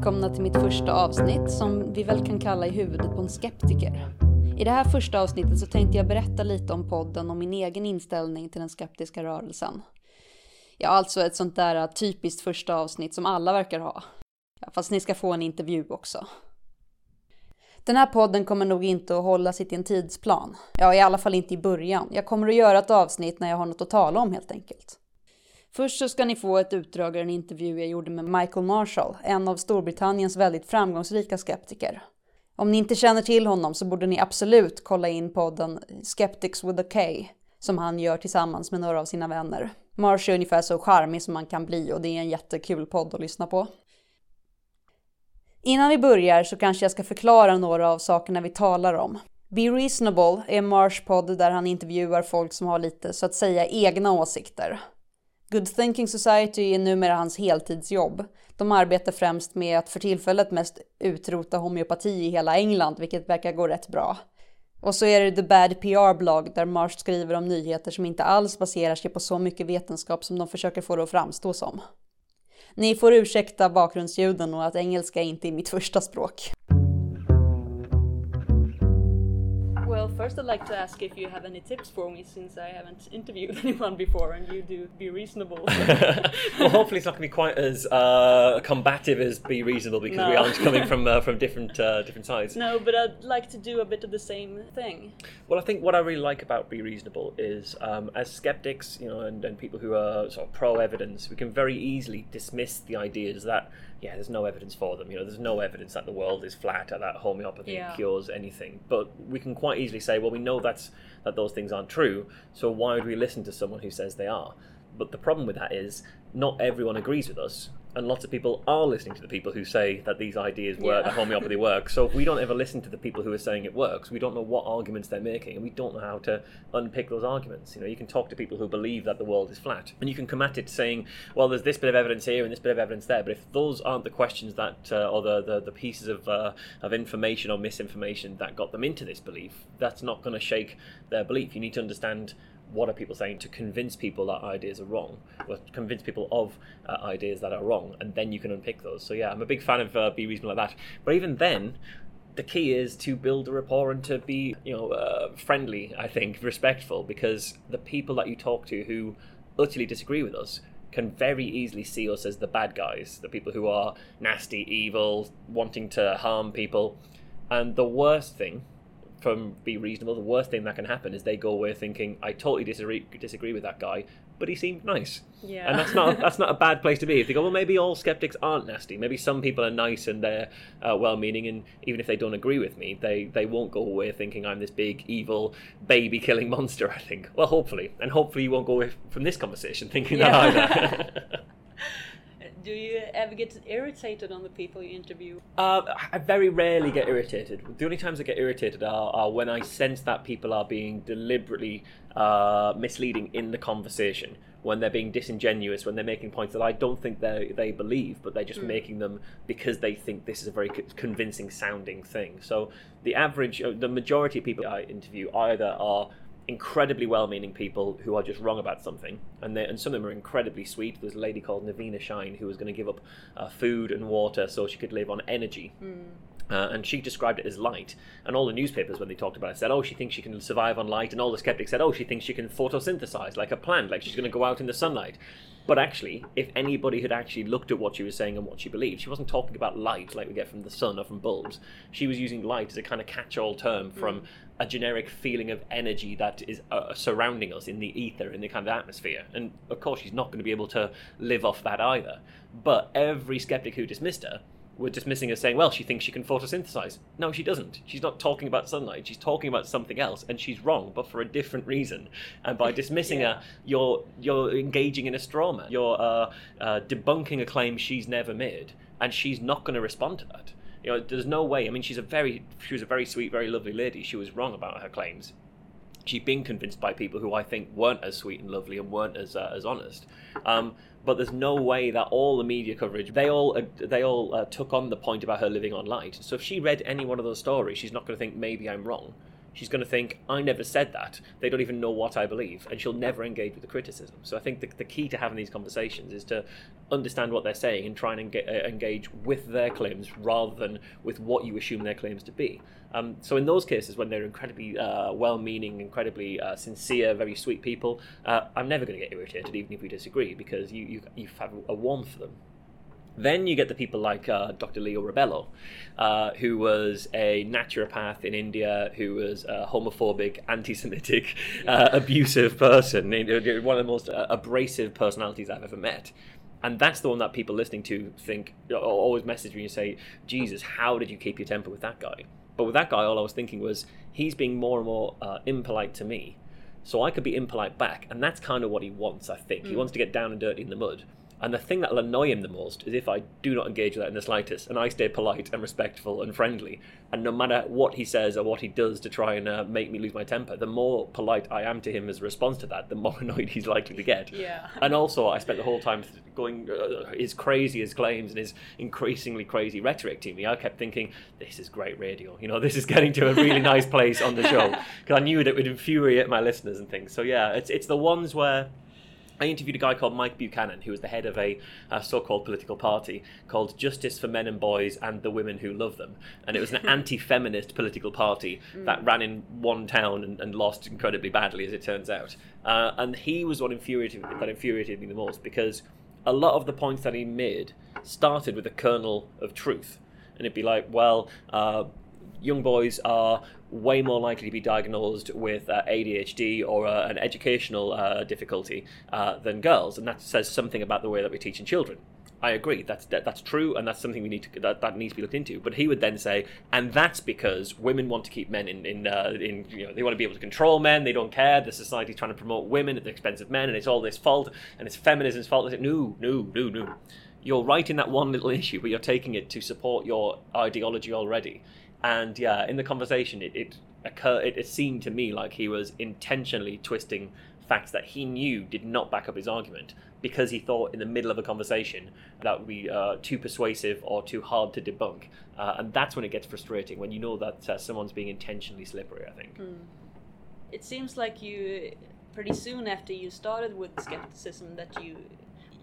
välkomna till mitt första avsnitt som vi väl kan kalla i huvudet på en skeptiker. I det här första avsnittet så tänkte jag berätta lite om podden och min egen inställning till den skeptiska rörelsen. Ja, alltså ett sånt där typiskt första avsnitt som alla verkar ha. Ja, fast ni ska få en intervju också. Den här podden kommer nog inte att hålla sig till en tidsplan. Ja, i alla fall inte i början. Jag kommer att göra ett avsnitt när jag har något att tala om helt enkelt. Först så ska ni få ett utdrag ur en intervju jag gjorde med Michael Marshall, en av Storbritanniens väldigt framgångsrika skeptiker. Om ni inte känner till honom så borde ni absolut kolla in podden Skeptics with a K, som han gör tillsammans med några av sina vänner. Marsh är ungefär så charmig som man kan bli och det är en jättekul podd att lyssna på. Innan vi börjar så kanske jag ska förklara några av sakerna vi talar om. Be Reasonable är Marsh podd där han intervjuar folk som har lite så att säga egna åsikter. Good Thinking Society är numera hans heltidsjobb. De arbetar främst med att för tillfället mest utrota homeopati i hela England, vilket verkar gå rätt bra. Och så är det The Bad PR-blogg där Marsh skriver om nyheter som inte alls baserar sig på så mycket vetenskap som de försöker få det att framstå som. Ni får ursäkta bakgrundsljuden och att engelska inte är mitt första språk. First I'd like to ask if you have any tips for me since I haven't interviewed anyone before and you do be reasonable. well, hopefully it's not going to be quite as uh, combative as be reasonable because no. we aren't coming from uh, from different uh, different sides. No, but I'd like to do a bit of the same thing. Well, I think what I really like about be reasonable is um, as skeptics, you know, and, and people who are sort of pro evidence, we can very easily dismiss the ideas that yeah, there's no evidence for them. You know, there's no evidence that the world is flat or that homeopathy yeah. cures anything. But we can quite easily say, well, we know that's that those things aren't true. So why would we listen to someone who says they are? But the problem with that is not everyone agrees with us, and lots of people are listening to the people who say that these ideas work, yeah. that homeopathy works. So if we don't ever listen to the people who are saying it works, we don't know what arguments they're making, and we don't know how to unpick those arguments. You know, you can talk to people who believe that the world is flat, and you can come at it saying, "Well, there's this bit of evidence here and this bit of evidence there," but if those aren't the questions that, uh, or the, the, the pieces of uh, of information or misinformation that got them into this belief, that's not going to shake their belief. You need to understand what are people saying to convince people that ideas are wrong, or convince people of uh, ideas that are wrong, and then you can unpick those. So yeah, I'm a big fan of uh, Be Reasonable like that. But even then, the key is to build a rapport and to be, you know, uh, friendly. I think respectful, because the people that you talk to who utterly disagree with us can very easily see us as the bad guys, the people who are nasty, evil, wanting to harm people. And the worst thing from be reasonable, the worst thing that can happen is they go away thinking, "I totally disagree disagree with that guy, but he seemed nice." Yeah, and that's not that's not a bad place to be. If they go, well, maybe all skeptics aren't nasty. Maybe some people are nice and they're uh, well-meaning, and even if they don't agree with me, they they won't go away thinking I'm this big evil baby-killing monster. I think. Well, hopefully, and hopefully you won't go away from this conversation thinking yeah. that either. do you ever get irritated on the people you interview? Uh, I very rarely get irritated. The only times I get irritated are, are when I sense that people are being deliberately uh, misleading in the conversation. When they're being disingenuous, when they're making points that I don't think they they believe, but they're just mm. making them because they think this is a very convincing sounding thing. So the average, uh, the majority of people I interview either are incredibly well-meaning people who are just wrong about something, and and some of them are incredibly sweet. There's a lady called Naveena Shine who was going to give up uh, food and water so she could live on energy. Mm. Uh, and she described it as light. And all the newspapers, when they talked about it, said, "Oh, she thinks she can survive on light." And all the skeptics said, "Oh, she thinks she can photosynthesize like a plant, like she's going to go out in the sunlight." But actually, if anybody had actually looked at what she was saying and what she believed, she wasn't talking about light like we get from the sun or from bulbs. She was using light as a kind of catch-all term from mm a generic feeling of energy that is uh, surrounding us in the ether, in the kind of atmosphere. And of course, she's not going to be able to live off that either. But every skeptic who dismissed her were dismissing her, saying, well, she thinks she can photosynthesize. No, she doesn't. She's not talking about sunlight. She's talking about something else, and she's wrong, but for a different reason. And by dismissing yeah. her, you're you're engaging in a straw man. You're uh, uh, debunking a claim she's never made, and she's not going to respond to that. You know, there's no way. I mean, she's a very, she was a very sweet, very lovely lady. She was wrong about her claims. She'd been convinced by people who I think weren't as sweet and lovely and weren't as uh, as honest. Um, but there's no way that all the media coverage they all uh, they all uh, took on the point about her living on light. So if she read any one of those stories, she's not going to think maybe I'm wrong. She's going to think, I never said that. They don't even know what I believe. And she'll never engage with the criticism. So I think the, the key to having these conversations is to understand what they're saying and try and uh, engage with their claims rather than with what you assume their claims to be. Um, so in those cases, when they're incredibly uh, well-meaning, incredibly uh, sincere, very sweet people, uh, I'm never going to get irritated, even if we disagree, because you, you, you have a warmth for them. Then you get the people like uh, Dr. Leo Rebello, uh, who was a naturopath in India, who was a homophobic, anti Semitic, uh, abusive person, one of the most uh, abrasive personalities I've ever met. And that's the one that people listening to think, always message me and say, Jesus, how did you keep your temper with that guy? But with that guy, all I was thinking was, he's being more and more uh, impolite to me. So I could be impolite back. And that's kind of what he wants, I think. Mm. He wants to get down and dirty in the mud. And the thing that'll annoy him the most is if I do not engage with that in the slightest, and I stay polite and respectful and friendly. And no matter what he says or what he does to try and uh, make me lose my temper, the more polite I am to him as a response to that, the more annoyed he's likely to get. Yeah. And also, I spent the whole time going uh, his crazy his claims and his increasingly crazy rhetoric to me. I kept thinking, this is great radio. You know, this is getting to a really nice place on the show because I knew that it would infuriate my listeners and things. So yeah, it's it's the ones where I interviewed a guy called Mike Buchanan, who was the head of a, a, so-called political party called Justice for Men and Boys and the Women Who Love Them, and it was an anti-feminist political party mm. that ran in one town and, and, lost incredibly badly, as it turns out. Uh, and he was what infuriated that infuriated me the most because a lot of the points that he made started with a kernel of truth, and it'd be like, well. Uh, young boys are way more likely to be diagnosed with uh, ADHD or uh, an educational uh, difficulty uh, than girls, and that says something about the way that we're teaching children. I agree. That's that, that's true, and that's something we need to that, that needs to be looked into. But he would then say, and that's because women want to keep men in in uh, in you know they want to be able to control men. They don't care. The society's trying to promote women at the expense of men, and it's all this fault, and it's feminism's fault. I said, no, no, no, no. You're right in that one little issue, but you're taking it to support your ideology already. And yeah, in the conversation, it it, occur, it, it seemed to me like he was intentionally twisting facts that he knew did not back up his argument because he thought in the middle of a conversation that would be uh, too persuasive or too hard to debunk. Uh, and that's when it gets frustrating, when you know that uh, someone's being intentionally slippery, I think. Mm. It seems like you, pretty soon after you started with skepticism, that you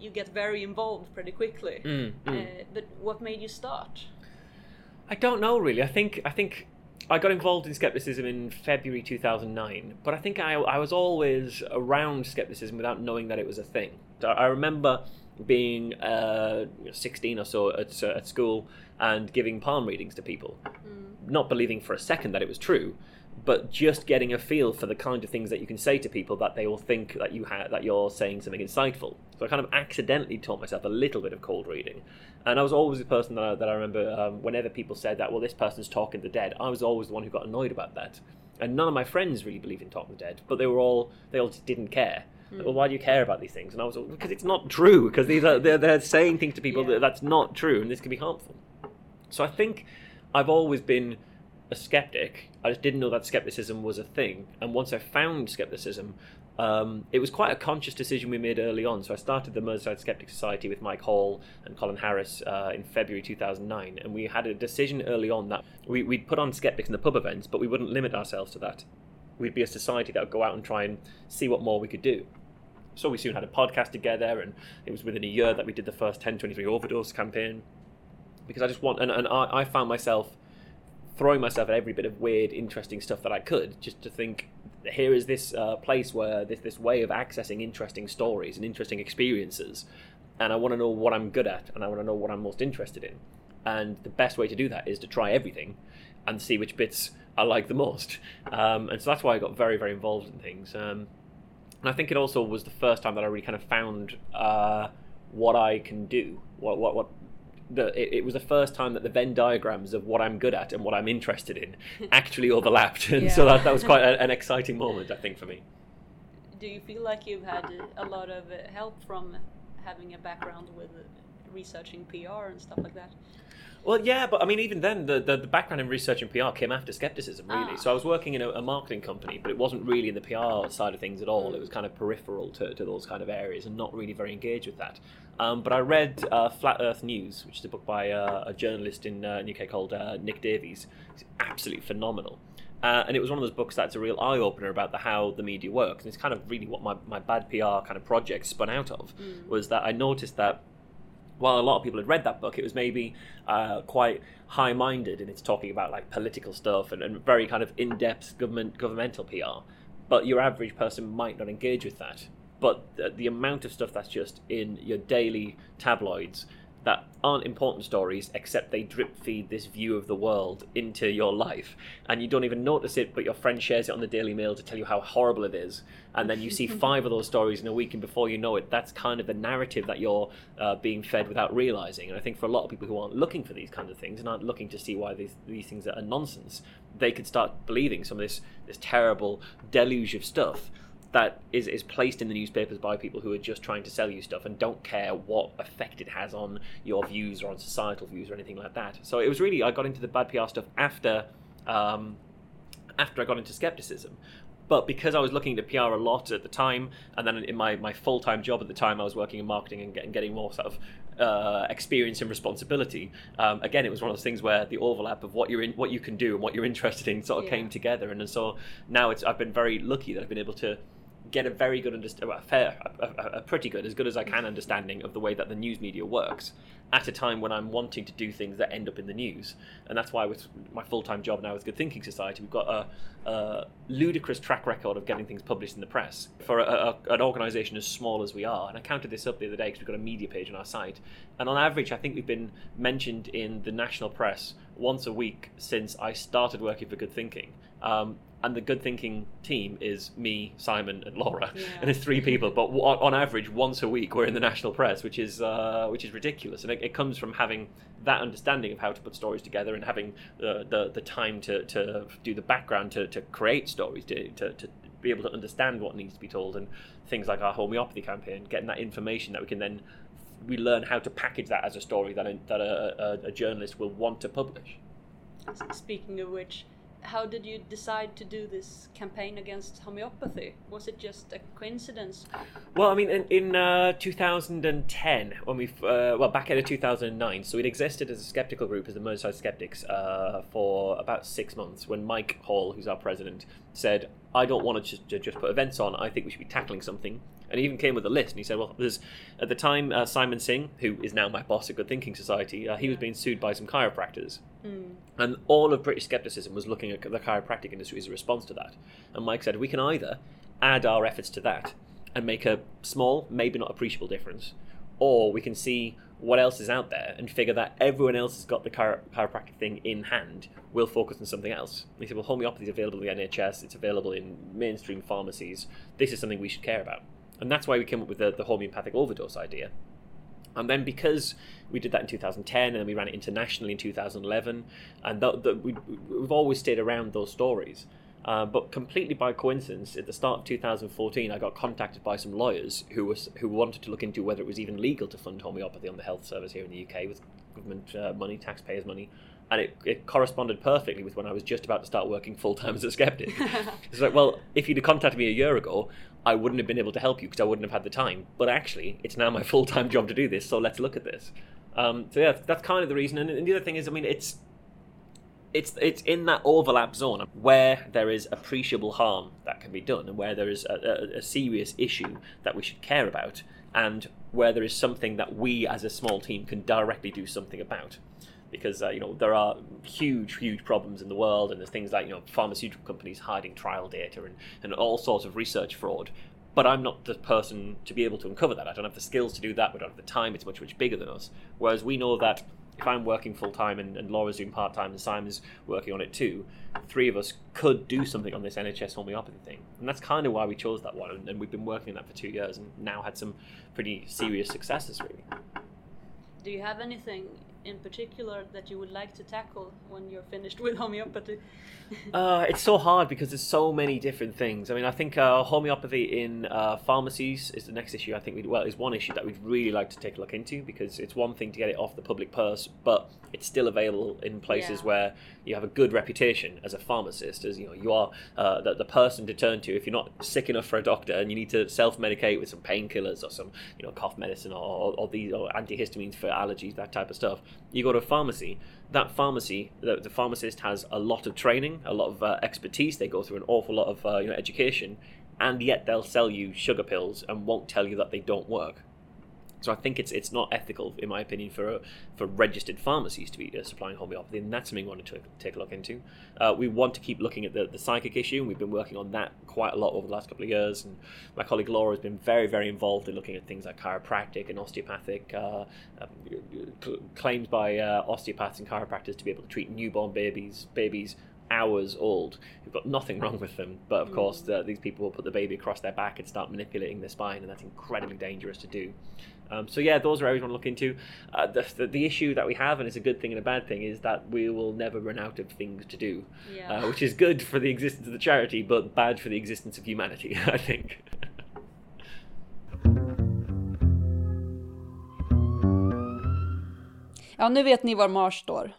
you get very involved pretty quickly. Mm, mm. but what made you start? I don't know really. I think I think I got involved in skepticism in February 2009, but I think I, I was always around skepticism without knowing that it was a thing. I remember being uh, 16 or so at, at school and giving palm readings to people, mm. not believing for a second that it was true, but just getting a feel for the kind of things that you can say to people that they will think that you ha- that you're saying something insightful. So I kind of accidentally taught myself a little bit of cold reading, and I was always the person that I, that I remember um, whenever people said that, well, this person's talking the dead. I was always the one who got annoyed about that, and none of my friends really believed in talking the dead, but they were all they all just didn't care. Mm. Well, why do you care about these things? And I was because it's not true. Because these are they're, they're saying things to people yeah. that that's not true, and this can be harmful. So I think I've always been a skeptic. I just didn't know that skepticism was a thing. And once I found skepticism, um, it was quite a conscious decision we made early on. So I started the Merseyside Skeptic Society with Mike Hall and Colin Harris uh, in February 2009. And we had a decision early on that we, we'd put on skeptics in the pub events, but we wouldn't limit ourselves to that. We'd be a society that would go out and try and see what more we could do. So we soon had a podcast together, and it was within a year that we did the first 1023 overdose campaign. Because I just want, and, and I, I found myself throwing myself at every bit of weird, interesting stuff that I could, just to think, here is this uh, place where this this way of accessing interesting stories and interesting experiences, and I want to know what I'm good at, and I want to know what I'm most interested in, and the best way to do that is to try everything, and see which bits I like the most, um, and so that's why I got very very involved in things, um, and I think it also was the first time that I really kind of found. Uh, what I can do, what what what the, it, it, was the first time that the Venn diagrams of what I'm good at and what I'm interested in actually overlapped, and yeah. so that, that was quite a, an exciting moment, I think, for me. Do you feel like you've had a lot of uh, help from having a background with researching PR and stuff like that? Well, yeah, but I mean, even then, the, the, the background in research and PR came after skepticism, really. Ah. So I was working in a, a, marketing company, but it wasn't really in the PR side of things at all. Mm. It was kind of peripheral to, to those kind of areas and not really very engaged with that. Um, but I read uh, Flat Earth News, which is a book by uh, a journalist in uh, UK called uh, Nick Davies. It's absolutely phenomenal. Uh, and it was one of those books that's a real eye opener about the, how the media works. And it's kind of really what my, my bad PR kind of project spun out of was that I noticed that while a lot of people had read that book, it was maybe uh, quite high minded and it's talking about like political stuff and, and very kind of in depth government governmental PR. But your average person might not engage with that. But the, the amount of stuff that's just in your daily tabloids that aren't important stories except they drip feed this view of the world into your life. And you don't even notice it but your friend shares it on the daily mail to tell you how horrible it is. And then you see five of those stories in a week and before you know it that's kind of the narrative that you're uh, being fed without realizing. And i think for a lot of people who aren't looking for these kinds of things and aren't looking to see why these, these things are nonsense they could start believing some of this this terrible deluge of stuff that is, is placed in the newspapers by people who are just trying to sell you stuff and don't care what effect it has on your views or on societal views or anything like that. So it was really I got into the bad PR stuff after um, after I got into skepticism. But because I was looking at PR a lot at the time, and then in my, my full time job at the time, I was working in marketing and getting, getting more sort of uh, experience and responsibility. Um, again, it was one of those things where the overlap of what you're in, what you can do, and what you're interested in, sort of Yeah. came together. And, so now it's I've been very lucky that I've been able to get a very good understanding, well, a fair, a, a, pretty good, as good as I can understanding of the way that the news media works at a time when I'm wanting to do things that end up in the news. And that's why with my full-time job now with Good Thinking Society, we've got a, a ludicrous track record of getting things published in the press for a, an organisation as small as we are. And I counted this up the other day because we've got a media page on our site. And on average, I think we've been mentioned in the national press once a week since I started working for Good Thinking. Um, and the good thinking team is me, Simon, and Laura, Yeah. and it's three people. But on average, once a week, we're in the national press, which is uh, which is ridiculous, and it, it comes from having that understanding of how to put stories together and having the the, the time to, to do the background to, to create stories, to, to, to be able to understand what needs to be told, and things like our homeopathy campaign, getting that information that we can then we learn how to package that as a story that a, that a, a, a journalist will want to publish. Speaking of which, how did you decide to do this campaign against homeopathy? Was it just a coincidence? Well, I mean, in, in uh, 2010, when we, uh, well, back in 2009, so we'd existed as a skeptical group, as the Merseyside Skeptics, uh, for about six months. When Mike Hall, who's our president, said, "I don't want to just, just put events on. I think we should be tackling something." And he even came with a list, and he said, "Well, there's at the time uh, Simon Singh, who is now my boss at Good Thinking Society, uh, he was being sued by some chiropractors." Mm. And all of British skepticism was looking at the chiropractic industry as a response to that. And Mike said, we can either add our efforts to that and make a small, maybe not appreciable difference, or we can see what else is out there and figure that everyone else has got the chiro- chiropractic thing in hand. We'll focus on something else. And he said, well, homeopathy is available in the NHS, it's available in mainstream pharmacies. This is something we should care about. And that's why we came up with the, the homeopathic overdose idea. And then because we did that in 2010, and then we ran it internationally in 2011, and we, we've always stayed around those stories. Uh, but completely by coincidence, at the start of 2014, I got contacted by some lawyers who was who wanted to look into whether it was even legal to fund homeopathy on the health service here in the UK with government uh, money, taxpayers' money, and it, it corresponded perfectly with when I was just about to start working full time as a skeptic. it's like, well, if you'd have contacted me a year ago, I wouldn't have been able to help you because I wouldn't have had the time. But actually, it's now my full time job to do this, so let's look at this. Um, so yeah, that's kind of the reason. And, and the other thing is, I mean, it's it's it's in that overlap zone where there is appreciable harm that can be done, and where there is a, a, a serious issue that we should care about, and where there is something that we as a small team can directly do something about. Because uh, you know there are huge, huge problems in the world, and there's things like you know pharmaceutical companies hiding trial data and, and all sorts of research fraud. But I'm not the person to be able to uncover that. I don't have the skills to do that. We don't have the time. It's much, much bigger than us. Whereas we know that if I'm working full time and, and Laura's doing part time and Simon's working on it too, three of us could do something on this NHS homeopathy thing. And that's kind of why we chose that one. And, and we've been working on that for two years and now had some pretty serious successes, really. Do you have anything in particular that you would like to tackle when you're finished with homeopathy? Uh, it's so hard because there's so many different things. I mean, I think uh, homeopathy in uh, pharmacies is the next issue. I think we well is one issue that we'd really like to take a look into because it's one thing to get it off the public purse, but it's still available in places Yeah. where you have a good reputation as a pharmacist, as you know you are uh, the, the person to turn to if you're not sick enough for a doctor and you need to self-medicate with some painkillers or some you know cough medicine or, or these or antihistamines for allergies, that type of stuff. You go to a pharmacy, that pharmacy, the, the pharmacist has a lot of training, a lot of uh, expertise. They go through an awful lot of uh, you know education, and yet they'll sell you sugar pills and won't tell you that they don't work. So I think it's it's not ethical, in my opinion, for for registered pharmacies to be uh, supplying homeopathy, and that's something we want to take a look into. Uh, we want to keep looking at the, the psychic issue, and we've been working on that quite a lot over the last couple of years. And my colleague Laura has been very, very involved in looking at things like chiropractic and osteopathic uh, um, claims by uh, osteopaths and chiropractors to be able to treat newborn babies, babies hours old who've got nothing wrong with them. But of mm. course, the, these people will put the baby across their back and start manipulating their spine, and that's incredibly dangerous to do. Um, so yeah, those are areas we want to look into. Uh, the, the, the, issue that we have, and it's a good thing and a bad thing, is that we will never run out of things to do, yeah. uh, which is good for the existence of the charity, but bad for the existence of humanity. I think. Ja, nu vet ni var Marsh står.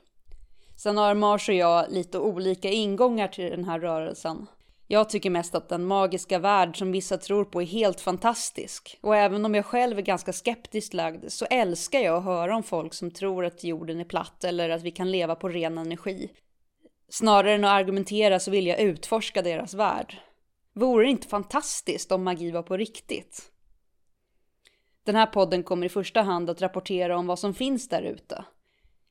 Sen har Mars och jag lite olika ingångar till den här rörelsen. Jag tycker mest att den magiska värld som vissa tror på är helt fantastisk. Och även om jag själv är ganska skeptiskt lagd så älskar jag att höra om folk som tror att jorden är platt eller att vi kan leva på ren energi. Snarare än att argumentera så vill jag utforska deras värld. Vore det inte fantastiskt om magi var på riktigt? Den här podden kommer i första hand att rapportera om vad som finns där ute.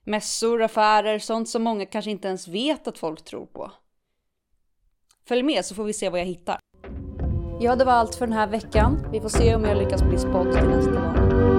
Mässor, affärer, sånt som många kanske inte ens vet att folk tror på. Följ med så får vi se vad jag hittar. Ja, det var allt för den här veckan. Vi får se om jag lyckas bli spådd till nästa gång.